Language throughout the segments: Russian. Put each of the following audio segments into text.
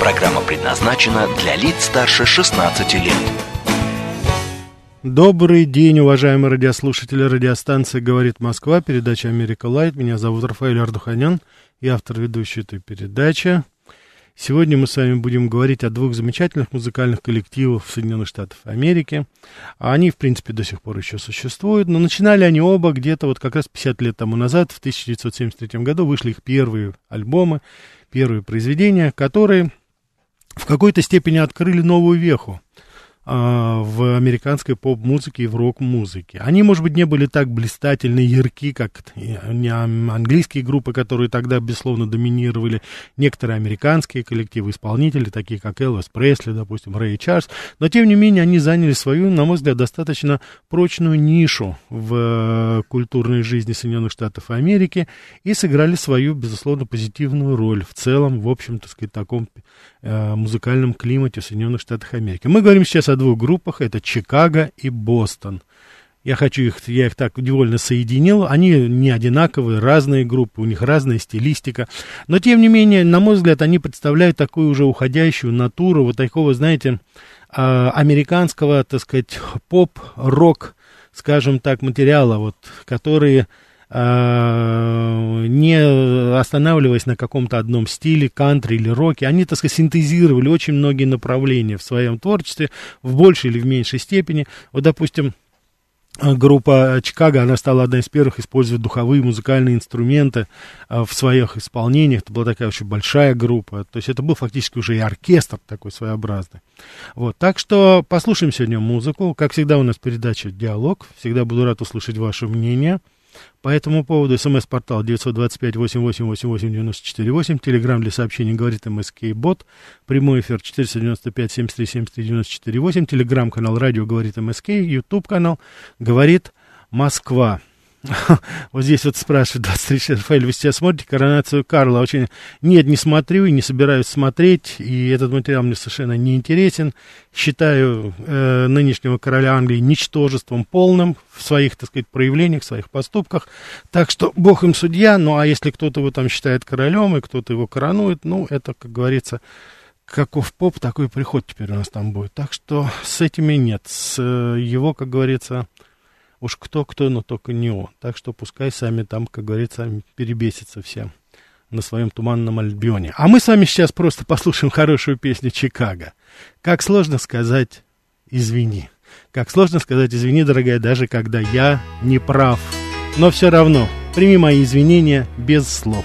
Программа предназначена для лиц старше 16 лет. Добрый день, уважаемые радиослушатели. Радиостанция «Говорит Москва», передача «Америка Лайт». Меня зовут Рафаэль Ардуханян, я автор ведущей этой передачи. Сегодня мы с вами будем говорить о двух замечательных музыкальных коллективах Соединенных Штатов Америки. Они, в принципе, до сих пор еще существуют, но начинали они оба где-то вот как раз 50 лет тому назад, в 1973 году, вышли их первые альбомы, первые произведения, которые в какой-то степени открыли новую веху в американской поп-музыке и в рок-музыке. Они, может быть, не были так блистательны, ярки, как английские группы, которые тогда, безусловно, доминировали, некоторые американские коллективы, исполнители, такие как Элвис Пресли, допустим, Рэй Чарльз, но, тем не менее, они заняли свою, на мой взгляд, достаточно прочную нишу в э, культурной жизни Соединенных Штатов Америки и сыграли свою, безусловно, позитивную роль в целом, в общем, так сказать, таком э, музыкальном климате в Соединенных Штатах Америки. Мы говорим сейчас о двух группах, это Чикаго и Бостон. Я хочу их, я их так невольно соединил. Они не одинаковые, разные группы, у них разная стилистика. Но, тем не менее, на мой взгляд, они представляют такую уже уходящую натуру, вот такого, знаете, а, американского, так сказать, поп-рок, скажем так, материала, вот, которые не останавливаясь на каком-то одном стиле, кантри или роке, они, так сказать, синтезировали очень многие направления в своем творчестве, в большей или в меньшей степени. Вот, допустим, группа Чикаго, она стала одной из первых использовать духовые музыкальные инструменты а, в своих исполнениях. Это была такая очень большая группа. То есть это был фактически уже и оркестр такой своеобразный. Вот. Так что послушаем сегодня музыку. Как всегда у нас передача «Диалог». Всегда буду рад услышать ваше мнение. По этому поводу смс-портал 925-88-88-94-8, телеграмм для сообщений говорит МСК Бот, прямой эфир 495-73-73-94-8, телеграмм-канал радио говорит МСК, ютуб канал говорит Москва. Вот здесь вот спрашивают, 23 Рафаэль, вы сейчас смотрите коронацию Карла? Очень... Нет, не смотрю и не собираюсь смотреть, и этот материал мне совершенно не интересен. Считаю э, нынешнего короля Англии ничтожеством полным в своих, так сказать, проявлениях, в своих поступках. Так что бог им судья, ну а если кто-то его там считает королем, и кто-то его коронует, ну это, как говорится, каков поп, такой приход теперь у нас там будет. Так что с этими нет. С э, его, как говорится, Уж кто-кто, но только не он. Так что пускай сами там, как говорится, перебесятся все на своем туманном альбионе. А мы с вами сейчас просто послушаем хорошую песню Чикаго. Как сложно сказать «извини». Как сложно сказать «извини, дорогая», даже когда я не прав. Но все равно прими мои извинения без слов.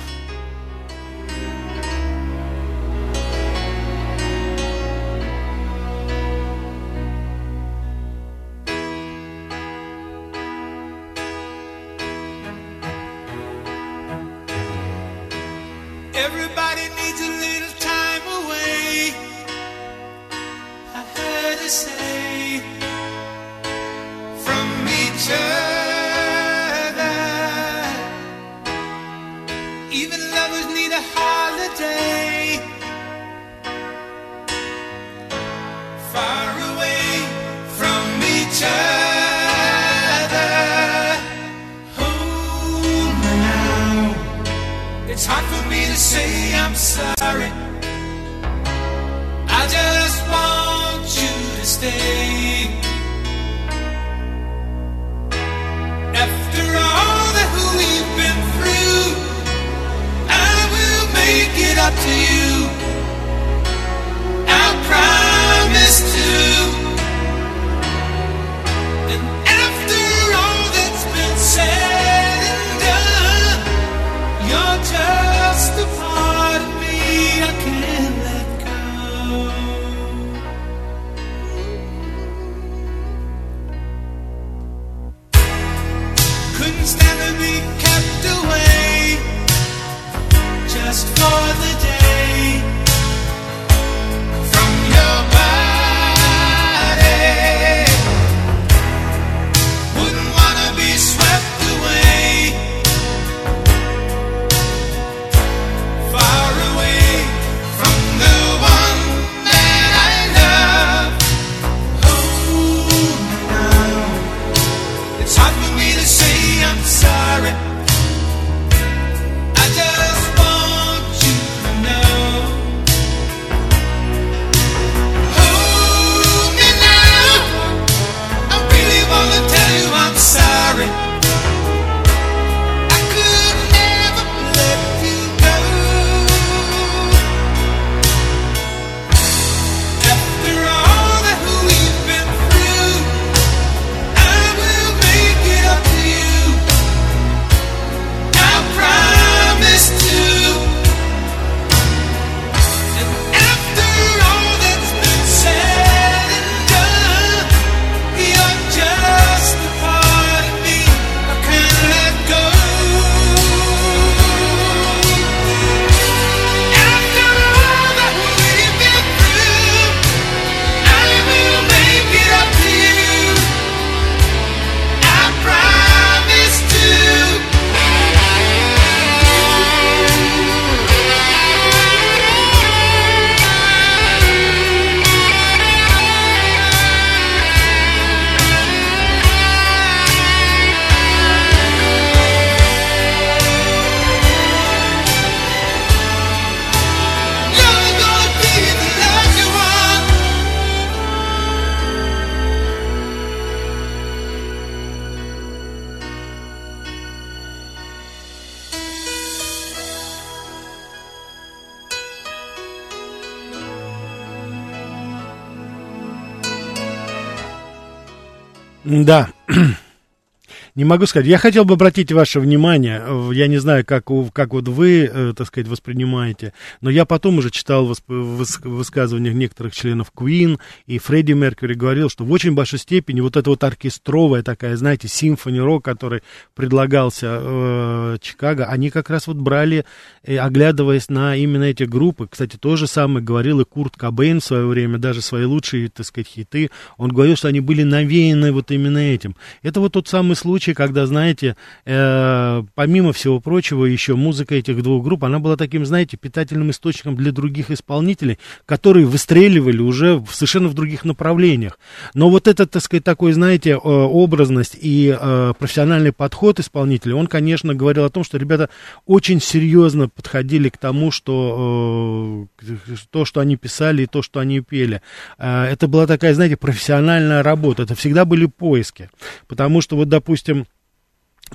Не могу сказать. Я хотел бы обратить ваше внимание, я не знаю, как, как вот вы, э, так сказать, воспринимаете, но я потом уже читал восп... высказывания некоторых членов Queen, и Фредди Меркьюри говорил, что в очень большой степени вот эта вот оркестровая такая, знаете, симфони-рок, который предлагался э, Чикаго, они как раз вот брали, э, оглядываясь на именно эти группы. Кстати, то же самое говорил и Курт Кобейн в свое время, даже свои лучшие, так сказать, хиты. Он говорил, что они были навеяны вот именно этим. Это вот тот самый случай, случай, когда, знаете, э, помимо всего прочего, еще музыка этих двух групп, она была таким, знаете, питательным источником для других исполнителей, которые выстреливали уже в совершенно в других направлениях. Но вот этот, так сказать, такой, знаете, образность и э, профессиональный подход исполнителя, он, конечно, говорил о том, что ребята очень серьезно подходили к тому, что э, то, что они писали и то, что они пели. Э, это была такая, знаете, профессиональная работа, это всегда были поиски. Потому что вот, допустим,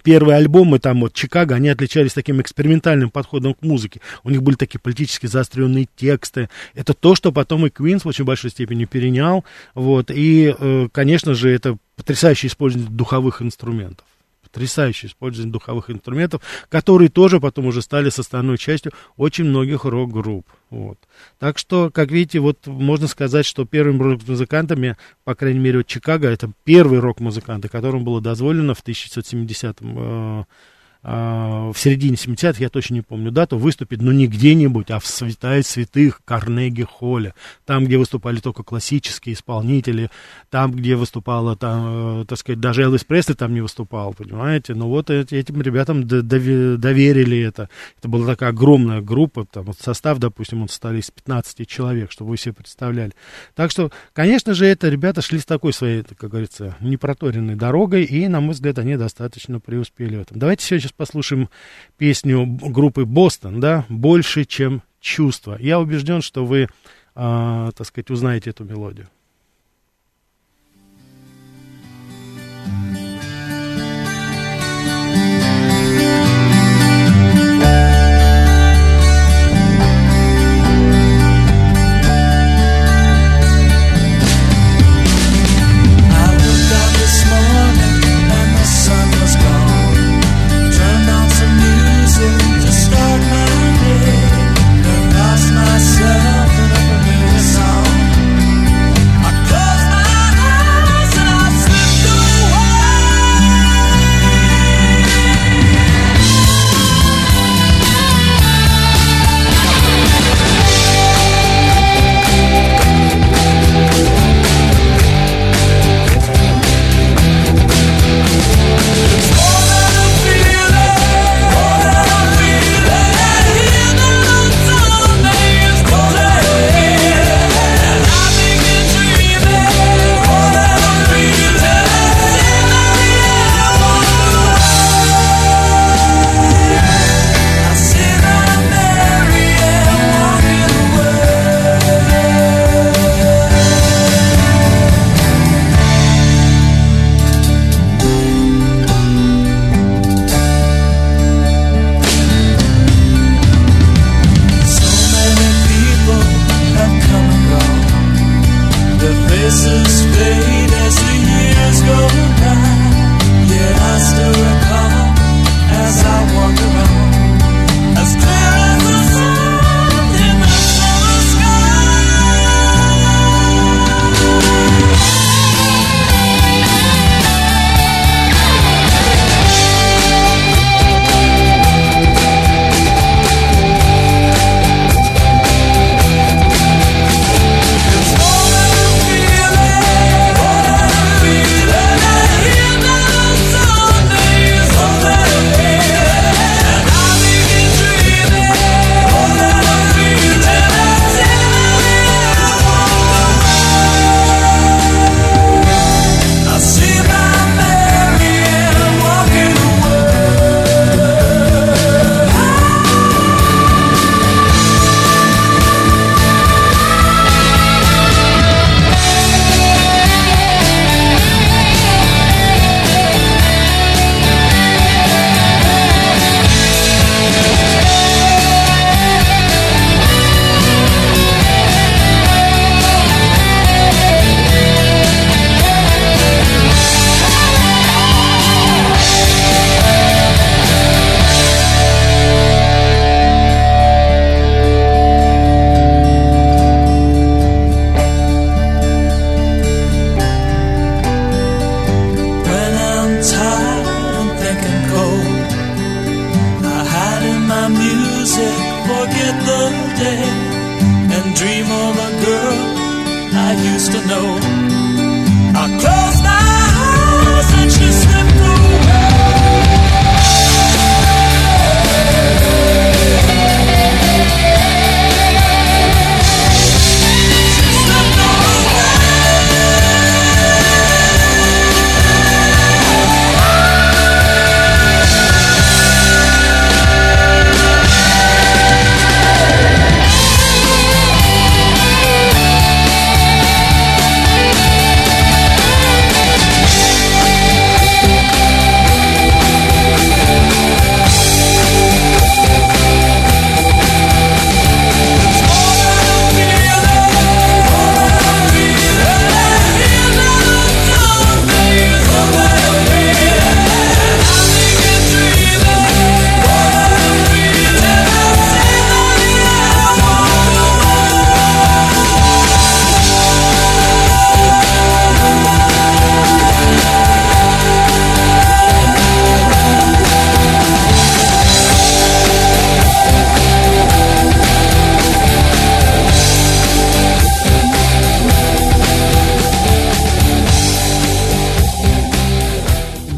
первые альбомы, там вот Чикаго, они отличались таким экспериментальным подходом к музыке. У них были такие политически заостренные тексты. Это то, что потом и Квинс в очень большой степени перенял. Вот. И, э, конечно же, это потрясающее использование духовых инструментов потрясающее использование духовых инструментов, которые тоже потом уже стали составной частью очень многих рок-групп. Вот. Так что, как видите, вот можно сказать, что первыми рок-музыкантами, по крайней мере, вот Чикаго, это первые рок-музыканты, которым было дозволено в 1970 а, в середине 70-х, я точно не помню дату, выступить, но не где-нибудь, а в святая святых Карнеги Холле, там, где выступали только классические исполнители, там, где выступала, там, э, так сказать, даже Элвис Пресли там не выступал, понимаете, но вот этим ребятам доверили это, это была такая огромная группа, там, вот состав, допустим, он состоял из 15 человек, чтобы вы себе представляли, так что, конечно же, это ребята шли с такой своей, как говорится, непроторенной дорогой, и, на мой взгляд, они достаточно преуспели в этом. Давайте сейчас послушаем песню группы Бостон, да, «Больше, чем чувство». Я убежден, что вы, э, так сказать, узнаете эту мелодию.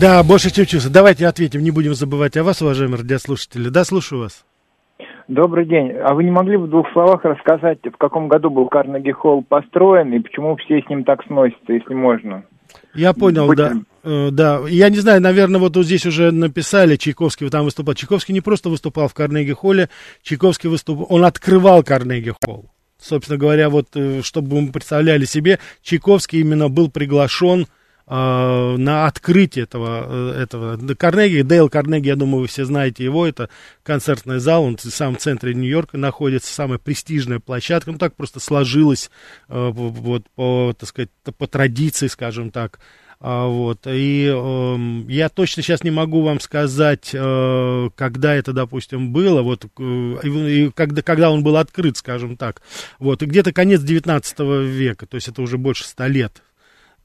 Да, больше чем чувство. Давайте ответим, не будем забывать о вас, уважаемые радиослушатели. Да, слушаю вас. Добрый день. А вы не могли бы в двух словах рассказать, в каком году был Карнеги Холл построен и почему все с ним так сносятся, если можно? Я понял, Будьте... да. Э, да, я не знаю, наверное, вот, здесь уже написали, Чайковский там выступал. Чайковский не просто выступал в Карнеги-холле, Чайковский выступал, он открывал Карнеги-холл. Собственно говоря, вот, э, чтобы мы представляли себе, Чайковский именно был приглашен на открытие этого, э, этого. Карнеги, Дейл Карнеги, я думаю, вы все знаете его, это концертный зал, он в самом центре Нью-Йорка находится, самая престижная площадка, ну так просто сложилось, э, вот, по, так сказать, по традиции, скажем так, а, вот, и э, я точно сейчас не могу вам сказать, э, когда это, допустим, было, вот, э, и когда, когда он был открыт, скажем так, вот, и где-то конец 19 века, то есть это уже больше ста лет,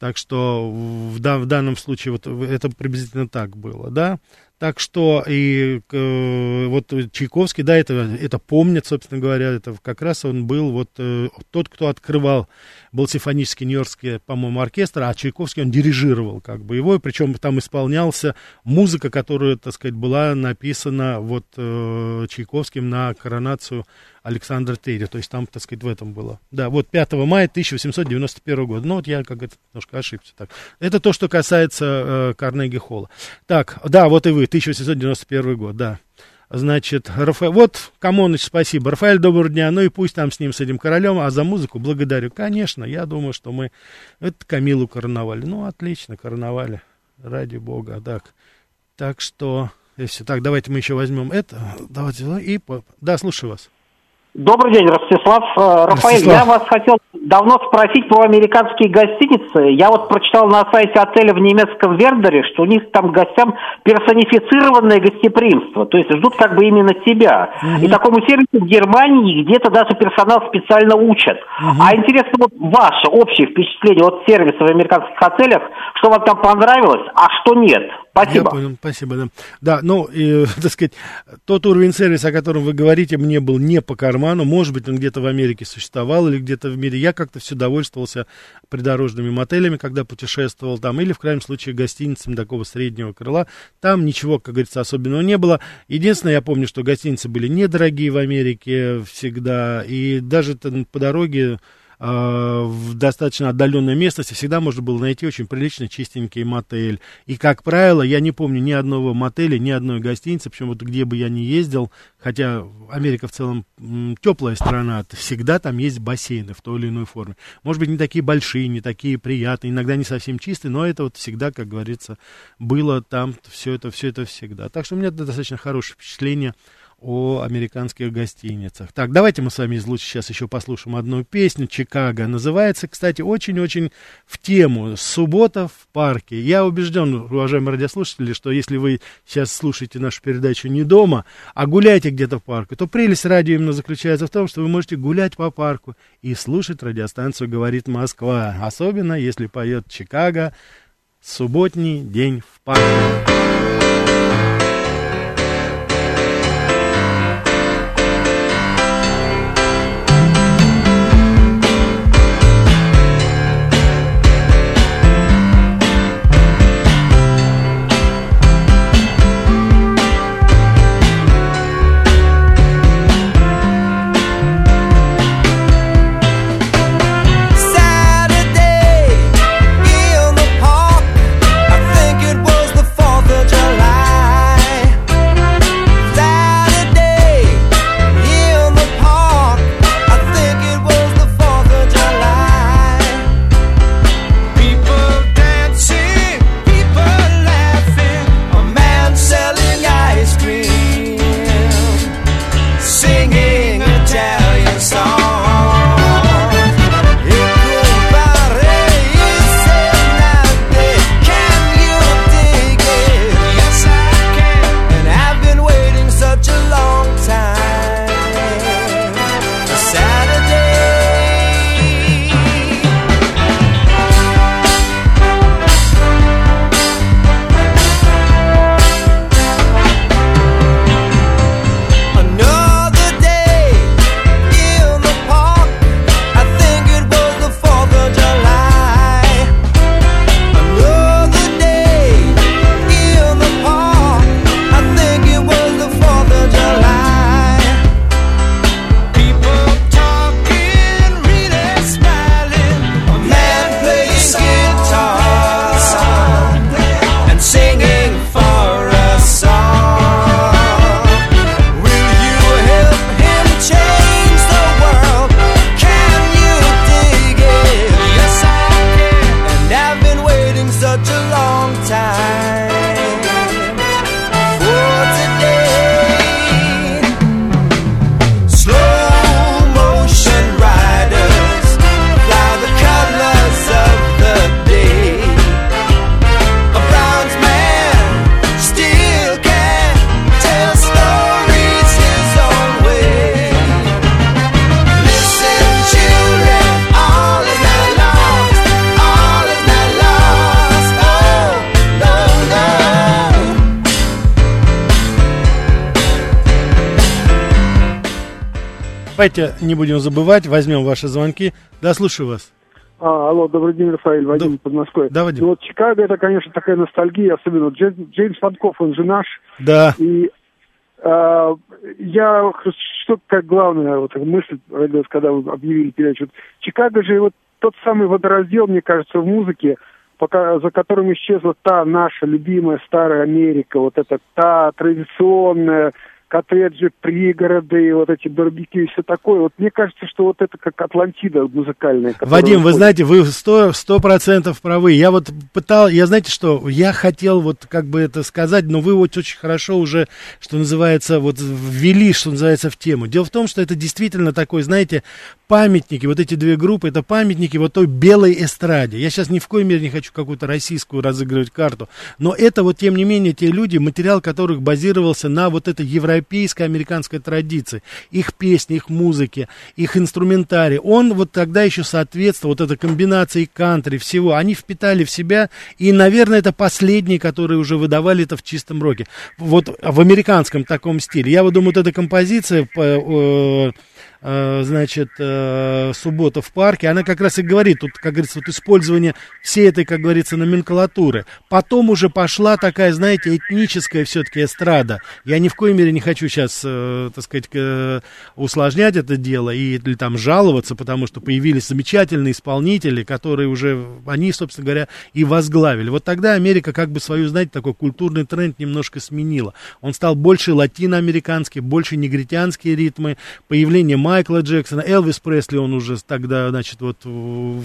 так что в, в данном случае вот это приблизительно так было, да. Так что и э, вот Чайковский, да, это, это помнит, собственно говоря, это как раз он был вот э, тот, кто открывал, был симфонический нью-йоркский, по-моему, оркестр, а Чайковский он дирижировал как бы его, причем там исполнялся музыка, которая, так сказать, была написана вот э, Чайковским на коронацию Александра Третьего, то есть там, так сказать, в этом было. Да, вот 5 мая 1891 года. Ну, вот я как это немножко ошибся. Так. Это то, что касается э, Карнеги Холла. Так, да, вот и вы, 1891 год, да. Значит, Рафа... вот, Камоныч, спасибо. Рафаэль, доброго дня. Ну и пусть там с ним, с этим королем, а за музыку благодарю. Конечно, я думаю, что мы... Это Камилу короновали. Ну, отлично, короновали. Ради бога, так. Так что, если так, давайте мы еще возьмем это. Давайте, и... Да, слушаю вас. Добрый день, Ростислав. Э, Рафаэль, Ростислав. я вас хотел давно спросить про американские гостиницы. Я вот прочитал на сайте отеля в немецком Вердере, что у них там гостям персонифицированное гостеприимство. То есть ждут как бы именно тебя. Угу. И такому сервису в Германии где-то даже персонал специально учат. Угу. А интересно, вот ваше общее впечатление от сервиса в американских отелях, что вам там понравилось, а что нет? Спасибо. Я понял, спасибо, да. Да, ну, и, так сказать, тот уровень сервиса, о котором вы говорите, мне был не по карману. Может быть, он где-то в Америке существовал или где-то в мире. Я как-то все довольствовался придорожными мотелями, когда путешествовал там, или, в крайнем случае, гостиницами такого среднего крыла. Там ничего, как говорится, особенного не было. Единственное, я помню, что гостиницы были недорогие в Америке всегда, и даже по дороге в достаточно отдаленной местности всегда можно было найти очень приличный чистенький мотель. И, как правило, я не помню ни одного мотеля, ни одной гостиницы, причем вот где бы я ни ездил, хотя Америка в целом теплая страна, всегда там есть бассейны в той или иной форме. Может быть, не такие большие, не такие приятные, иногда не совсем чистые, но это вот всегда, как говорится, было там, все это, все это всегда. Так что у меня достаточно хорошее впечатление о американских гостиницах. Так, давайте мы с вами из лучше сейчас еще послушаем одну песню «Чикаго». Называется, кстати, очень-очень в тему «Суббота в парке». Я убежден, уважаемые радиослушатели, что если вы сейчас слушаете нашу передачу не дома, а гуляете где-то в парке, то прелесть радио именно заключается в том, что вы можете гулять по парку и слушать радиостанцию «Говорит Москва». Особенно, если поет «Чикаго» «Субботний день в парке». Давайте не будем забывать, возьмем ваши звонки. Да, слушаю вас. А, алло, добрый день, Рафаэль, Вадим, Да. Подмосковье. Да, Вадим. Ну, вот Чикаго, это, конечно, такая ностальгия, особенно вот Джеймс, Фанков, он же наш. Да. И а, я, что как главная вот мысль родилась, когда вы объявили передачу. Чикаго же вот тот самый водораздел, мне кажется, в музыке, пока, за которым исчезла та наша любимая старая Америка, вот эта та традиционная, коттеджи, пригороды, вот эти барбекю и все такое. Вот мне кажется, что вот это как Атлантида музыкальная. Вадим, вы уходит. знаете, вы сто сто процентов правы. Я вот пытал, я знаете что, я хотел вот как бы это сказать, но вы вот очень хорошо уже, что называется, вот ввели, что называется, в тему. Дело в том, что это действительно такой, знаете, памятники, вот эти две группы, это памятники вот той белой эстраде. Я сейчас ни в коей мере не хочу какую-то российскую разыгрывать карту, но это вот, тем не менее, те люди, материал которых базировался на вот этой европейской, американской традиции, их песни, их музыки, их инструментарий, он вот тогда еще соответствовал, вот эта комбинация и кантри, всего, они впитали в себя, и, наверное, это последние, которые уже выдавали это в чистом роке, вот в американском таком стиле. Я вот думаю, вот эта композиция, по, э, э, значит, э, суббота в парке, она как раз и говорит, тут, как говорится, вот использование всей этой, как говорится, номенклатуры. Потом уже пошла такая, знаете, этническая все-таки эстрада. Я ни в коей мере не хочу сейчас, э, так сказать, э, усложнять это дело и или там жаловаться, потому что появились замечательные исполнители, которые уже, они, собственно говоря, и возглавили. Вот тогда Америка как бы свою, знаете, такой культурный тренд немножко сменила. Он стал больше латиноамериканский, больше негритянские ритмы, появление Майкла Джексона, Элвис Пресли, он уже тогда, значит, вот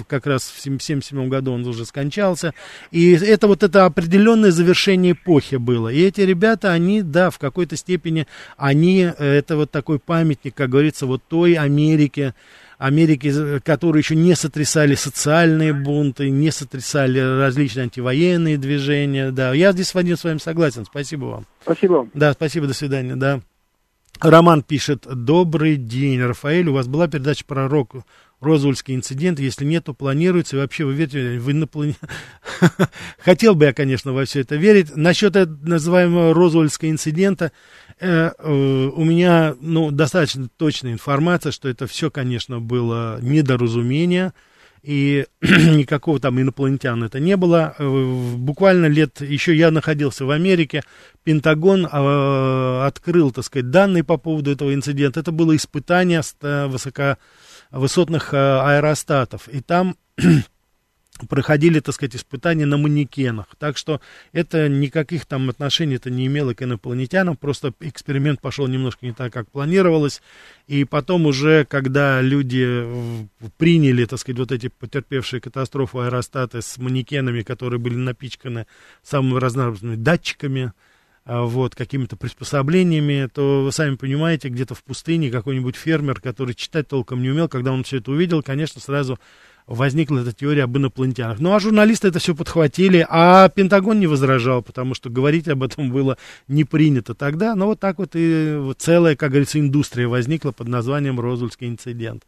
как раз в 1977 году он уже скончался. И это вот это определенное завершение эпохи было. И эти ребята, они, да, в какой-то степени, они, э, это вот такой памятник, как говорится, вот той Америке, Америки, которые еще не сотрясали социальные бунты, не сотрясали различные антивоенные движения. Да, я здесь, Вадим, с вами согласен. Спасибо вам. Спасибо. Да, спасибо, до свидания, да. Роман пишет, добрый день, Рафаэль, у вас была передача про рок, Розуэльский инцидент, если нет, то планируется, и вообще вы верите в инопланетян? Хотел бы я, конечно, во все это верить. Насчет называемого Розуэльского инцидента, э, э, у меня, ну, достаточно точная информация, что это все, конечно, было недоразумение, и никакого там инопланетян это не было. Э, Буквально лет, еще я находился в Америке, Пентагон э, открыл, так сказать, данные по поводу этого инцидента. Это было испытание ста- высоковысотных э, аэростатов, и там проходили, так сказать, испытания на манекенах. Так что это никаких там отношений это не имело к инопланетянам, просто эксперимент пошел немножко не так, как планировалось. И потом уже, когда люди приняли, так сказать, вот эти потерпевшие катастрофу аэростаты с манекенами, которые были напичканы самыми разнообразными датчиками, а, вот, какими-то приспособлениями, то вы сами понимаете, где-то в пустыне какой-нибудь фермер, который читать толком не умел, когда он все это увидел, конечно, сразу возникла эта теория об инопланетянах. Ну, а журналисты это все подхватили, а Пентагон не возражал, потому что говорить об этом было не принято тогда. Но вот так вот и целая, как говорится, индустрия возникла под названием Розульский инцидент.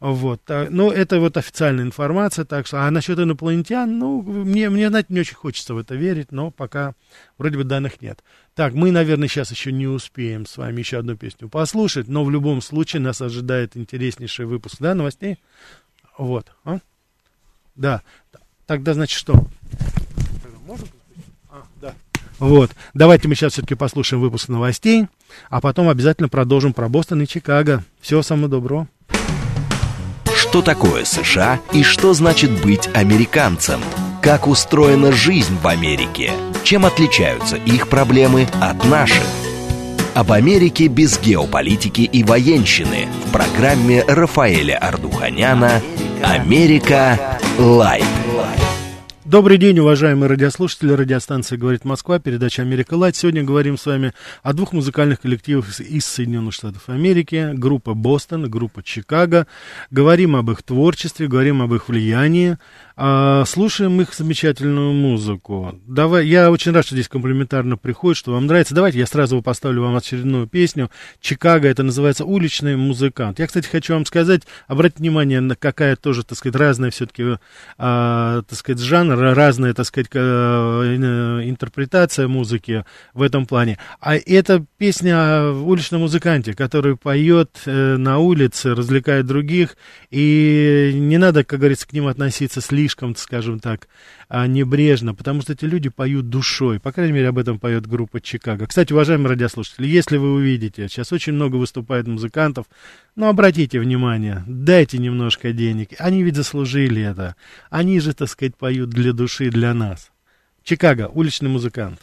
Вот. а, Ну, это вот официальная информация, так что, а насчет инопланетян, ну, мне, мне, знаете, не очень хочется в это верить, но пока вроде бы данных нет. Так, мы, наверное, сейчас еще не успеем с вами еще одну песню послушать, но в любом случае нас ожидает интереснейший выпуск, да, новостей? Вот. а? Да. Тогда, значит, что? А, да. Вот. Давайте мы сейчас все-таки послушаем выпуск новостей, а потом обязательно продолжим про Бостон и Чикаго. Всего самого доброго. Что такое США и что значит быть американцем? Как устроена жизнь в Америке? Чем отличаются их проблемы от наших? Об Америке без геополитики и военщины в программе Рафаэля Ардуханяна «Америка. Light». Добрый день, уважаемые радиослушатели. Радиостанция «Говорит Москва», передача «Америка Light». Сегодня говорим с вами о двух музыкальных коллективах из- Соединенных Штатов Америки. Группа «Бостон», группа «Чикаго». Говорим об их творчестве, говорим об их влиянии. А, слушаем их замечательную музыку. Давай, я очень рад, что здесь комплиментарно приходит, что вам нравится. Давайте я сразу поставлю вам очередную песню. «Чикаго», это называется «Уличный музыкант». Я, кстати, хочу вам сказать, обратите внимание, на какая тоже, так сказать, разная все-таки, а, так сказать, жанр, разная, так сказать, э, интерпретация музыки в этом плане. А это песня о уличном музыканте, который поет э, на улице, развлекает других, и не надо, как говорится, к ним относиться слишком, скажем так, а, небрежно, потому что эти люди поют душой. По крайней мере, об этом поет группа Чикаго. Кстати, уважаемые радиослушатели, если вы увидите, сейчас очень много выступает музыкантов, но обратите внимание, дайте немножко денег. Они ведь заслужили это. Они же, так сказать, поют для души, для нас. Чикаго, уличный музыкант.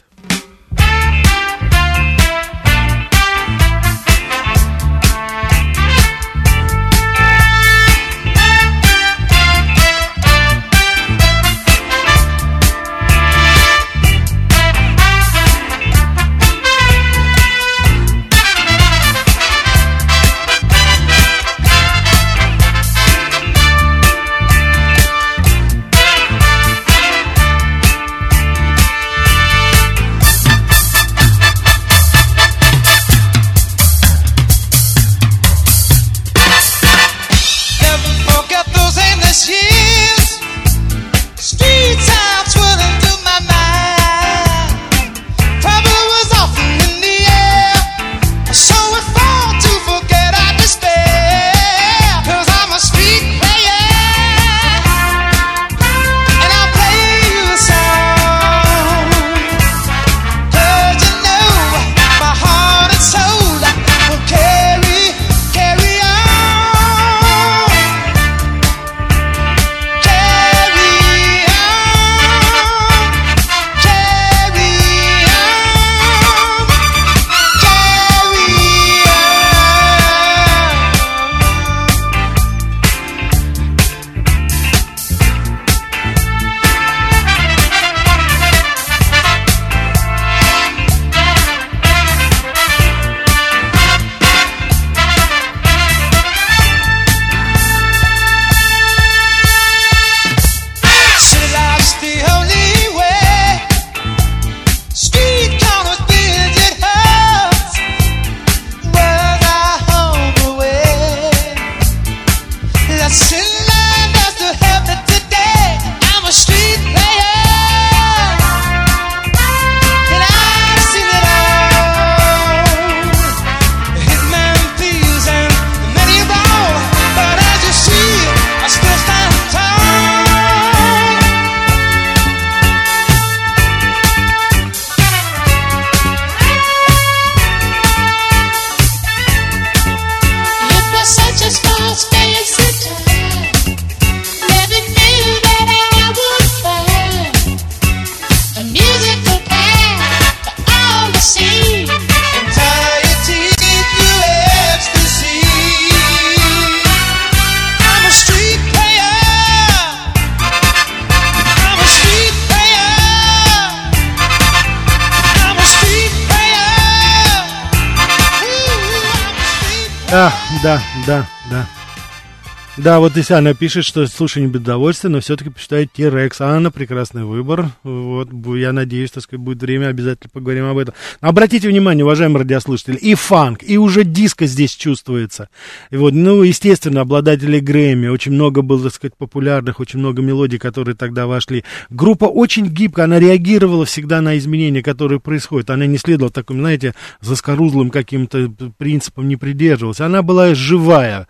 Да, вот если она пишет, что слушай не удовольствия, но все-таки почитает T-Rex. Анна, прекрасный выбор. Вот, я надеюсь, так сказать, будет время, обязательно поговорим об этом. Обратите внимание, уважаемые радиослушатели, и фанк, и уже диско здесь чувствуется. И вот, ну, естественно, обладатели Грэмми, очень много было, так сказать, популярных, очень много мелодий, которые тогда вошли. Группа очень гибко, она реагировала всегда на изменения, которые происходят. Она не следовала таким, знаете, заскорузлым каким-то принципам, не придерживалась. Она была живая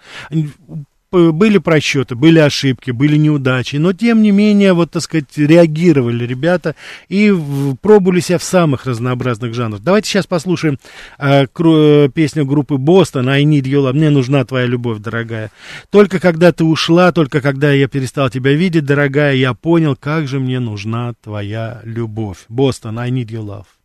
были просчеты, были ошибки, были неудачи, но тем не менее, вот, так сказать, реагировали ребята и пробовали себя в самых разнообразных жанрах. Давайте сейчас послушаем э, кру- э, песню группы Бостон «I need your love», «Мне нужна твоя любовь, дорогая». Только когда ты ушла, только когда я перестал тебя видеть, дорогая, я понял, как же мне нужна твоя любовь. Бостон «I need your love».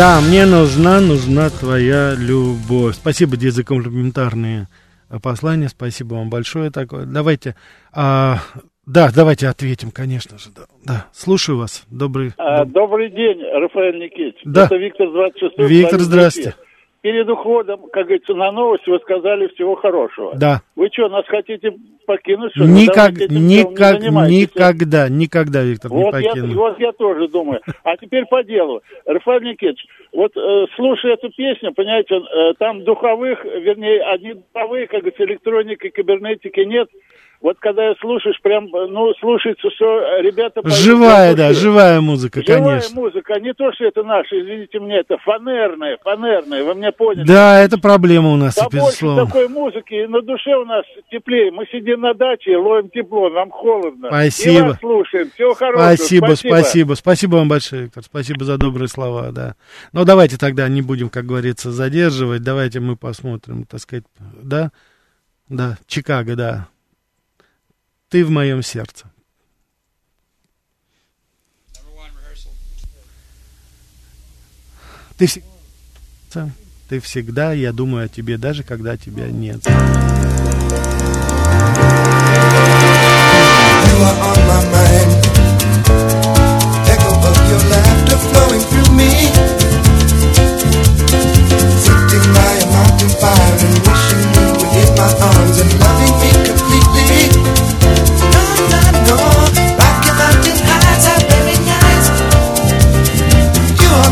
Да, мне нужна, нужна твоя любовь. Спасибо, Ди, за комплиментарные э, послания. Спасибо вам большое такое. Давайте, а, да, давайте ответим, конечно же. Да, да. слушаю вас. Добрый. А, доб- Добрый день, Рафаэль Никитич. Да. Это Виктор 26 Виктор, Владимир здрасте. Киев. Перед уходом, как говорится, на новость вы сказали всего хорошего. Да. Вы что, нас хотите покинуть? Что? Никак, не никак, занимайтесь. никогда, никогда, Виктор, не Вот я, покину. вот я тоже думаю. А теперь по делу. Рафаэль Никитич, вот э, слушая эту песню, понимаете, э, там духовых, вернее, одни духовые, как говорится, электроники, кибернетики нет. Вот когда я слушаешь, прям, ну, слушается, что ребята... поют Живая, да, живая музыка, Живая конечно. музыка, не то, что это наша, извините мне, это фанерная, фанерная, вы меня поняли. Да, это проблема у нас, Побольше безусловно. такой музыки, и на душе у нас теплее. Мы сидим на даче, ловим тепло, нам холодно. Спасибо. И вас слушаем. Всего хорошего. Спасибо, спасибо, спасибо вам большое, Виктор. Спасибо за добрые слова, да. Но давайте тогда не будем, как говорится, задерживать. Давайте мы посмотрим, так сказать, да? Да, Чикаго, да. Ты в моем сердце. Ты ты всегда, я думаю о тебе, даже когда тебя нет. Fire and wishing you were in my arms and loving me completely.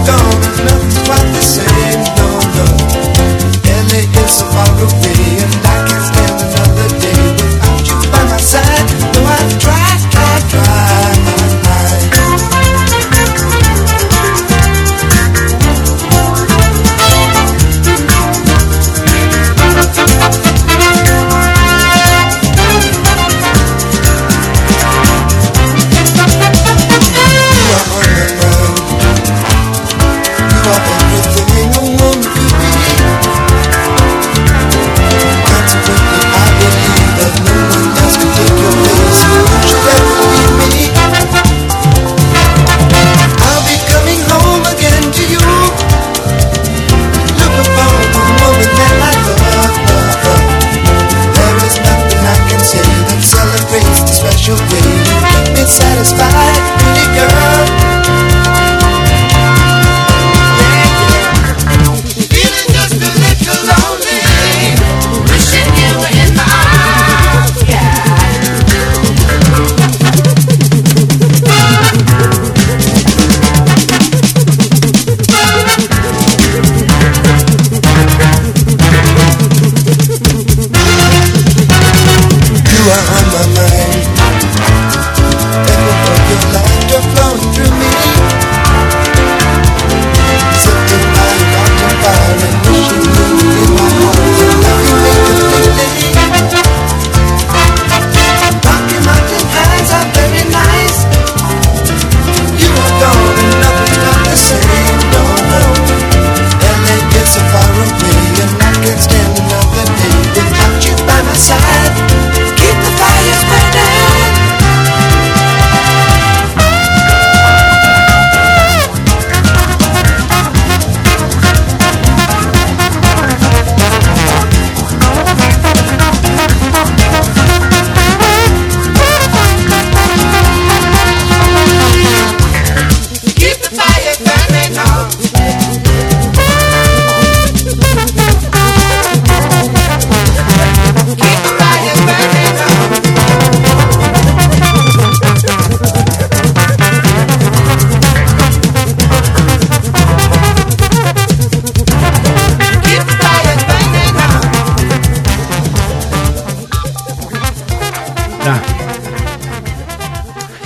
Nothing's quite the same. No, no. LA is so far away and I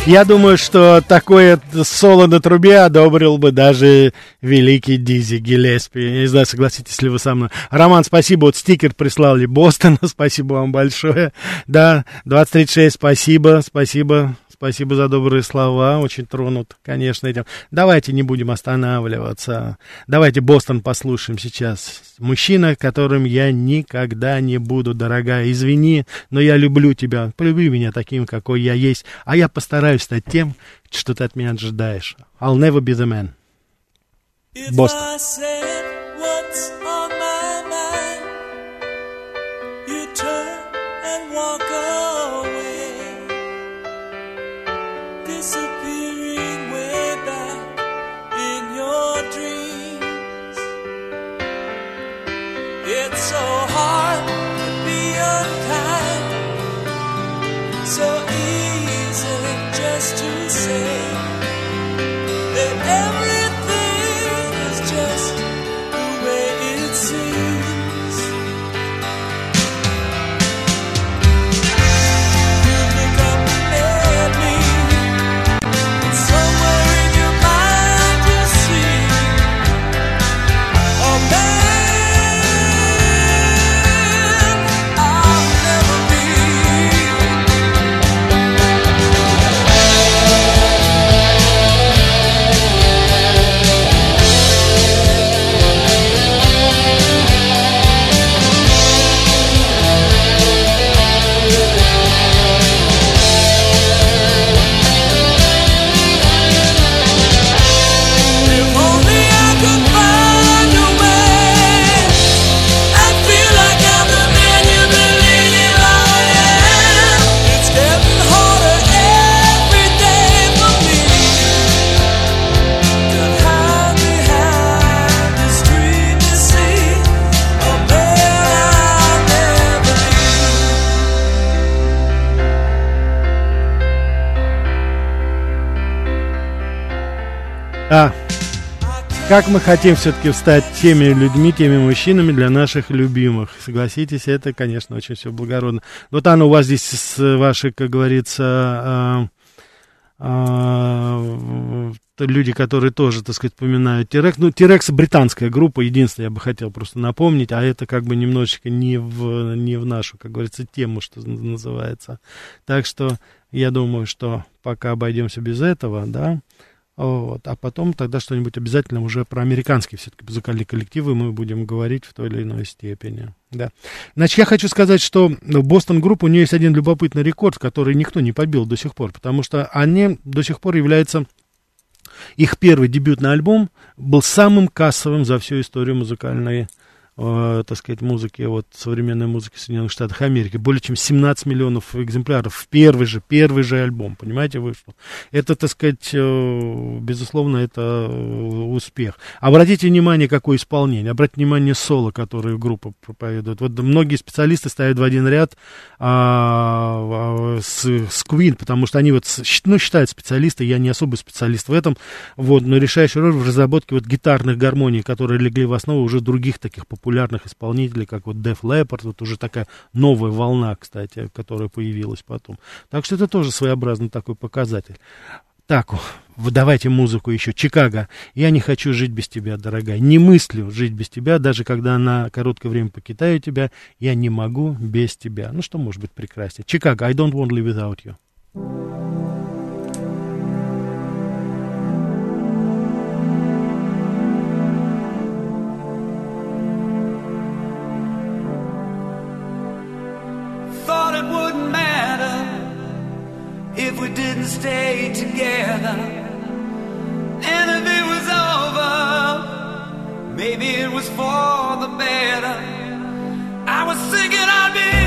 Я думаю, что такое соло на трубе одобрил бы даже великий Дизи Гелеспи. Я не знаю, согласитесь ли вы со мной. Роман, спасибо. Вот стикер прислали Бостона. Спасибо вам большое. Да, 2036, спасибо, спасибо. Спасибо за добрые слова. Очень тронут, конечно, этим. Давайте не будем останавливаться. Давайте Бостон послушаем сейчас. Мужчина, которым я никогда не буду, дорогая. Извини, но я люблю тебя. Полюби меня таким, какой я есть. А я постараюсь стать тем, что ты от меня ожидаешь. I'll never be the man. Бостон. Как мы хотим все-таки стать теми людьми, теми мужчинами для наших любимых. Согласитесь, это, конечно, очень все благородно. Вот, Анна, у вас здесь с ваши, как говорится, а, а, люди, которые тоже, так сказать, поминают Тирекс. Ну, Тирекс британская группа, единственное, я бы хотел просто напомнить, а это как бы немножечко не в, не в нашу, как говорится, тему, что называется. Так что я думаю, что пока обойдемся без этого, да, вот. А потом тогда что-нибудь обязательно уже про американские все-таки музыкальные коллективы мы будем говорить в той или иной степени. Да. Значит, я хочу сказать, что Boston Group, у нее есть один любопытный рекорд, который никто не побил до сих пор, потому что они до сих пор являются... Их первый дебютный альбом был самым кассовым за всю историю музыкальной э, так сказать, музыки, вот, современной музыки в Соединенных Штатах Америки. Более чем 17 миллионов экземпляров в первый же, первый же альбом, понимаете, вышел. Это, так сказать, э, безусловно, это э, успех. Обратите внимание, какое исполнение. Обратите внимание соло, которые группа проповедует. Вот многие специалисты ставят в один ряд а, а, с, с Queen, потому что они вот, ну, считают специалисты, я не особый специалист в этом, вот, но решающую роль в разработке вот гитарных гармоний, которые легли в основу уже других таких популярных исполнителей, как вот Def Leppard, вот уже такая новая волна, кстати, которая появилась потом. Так что это тоже своеобразный такой показатель. Так, давайте музыку еще. Чикаго. Я не хочу жить без тебя, дорогая. Не мыслю жить без тебя, даже когда на короткое время покидаю тебя. Я не могу без тебя. Ну, что может быть прекраснее? Чикаго. I don't want to live without you. If we didn't stay together. And if it was over, maybe it was for the better. I was thinking I'd be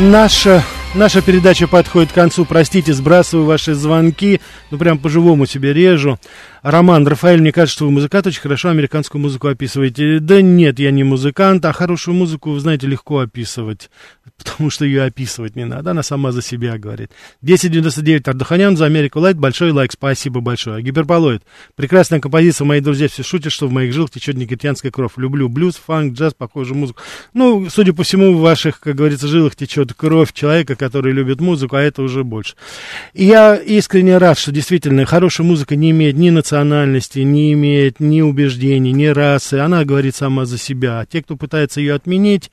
Наша, наша передача подходит к концу. Простите, сбрасываю ваши звонки. Ну, прям по-живому себе режу. Роман, Рафаэль, мне кажется, что вы музыкант, очень хорошо американскую музыку описываете. Да нет, я не музыкант, а хорошую музыку, вы знаете, легко описывать, потому что ее описывать не надо, она сама за себя говорит. 1099 Ардуханян за Америку Лайт, большой лайк, спасибо большое. Гиперполоид, прекрасная композиция, мои друзья все шутят, что в моих жилах течет негритянская кровь. Люблю блюз, фанк, джаз, похожую музыку. Ну, судя по всему, в ваших, как говорится, жилах течет кровь человека, который любит музыку, а это уже больше. И я искренне рад, что действительно хорошая музыка не имеет ни национальности, не имеет ни убеждений, ни расы. Она говорит сама за себя. А те, кто пытается ее отменить,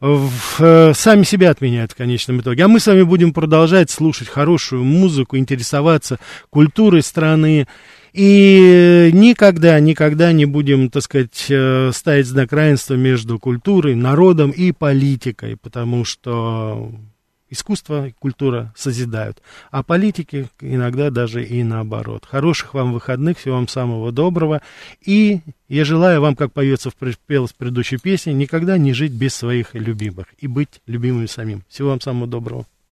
в, э, сами себя отменяют в конечном итоге. А мы с вами будем продолжать слушать хорошую музыку, интересоваться культурой страны. И никогда, никогда не будем, так сказать, э, ставить знак равенства между культурой, народом и политикой, потому что искусство и культура созидают, а политики иногда даже и наоборот. Хороших вам выходных, всего вам самого доброго, и я желаю вам, как поется в пелось предыдущей песне, никогда не жить без своих любимых и быть любимым самим. Всего вам самого доброго.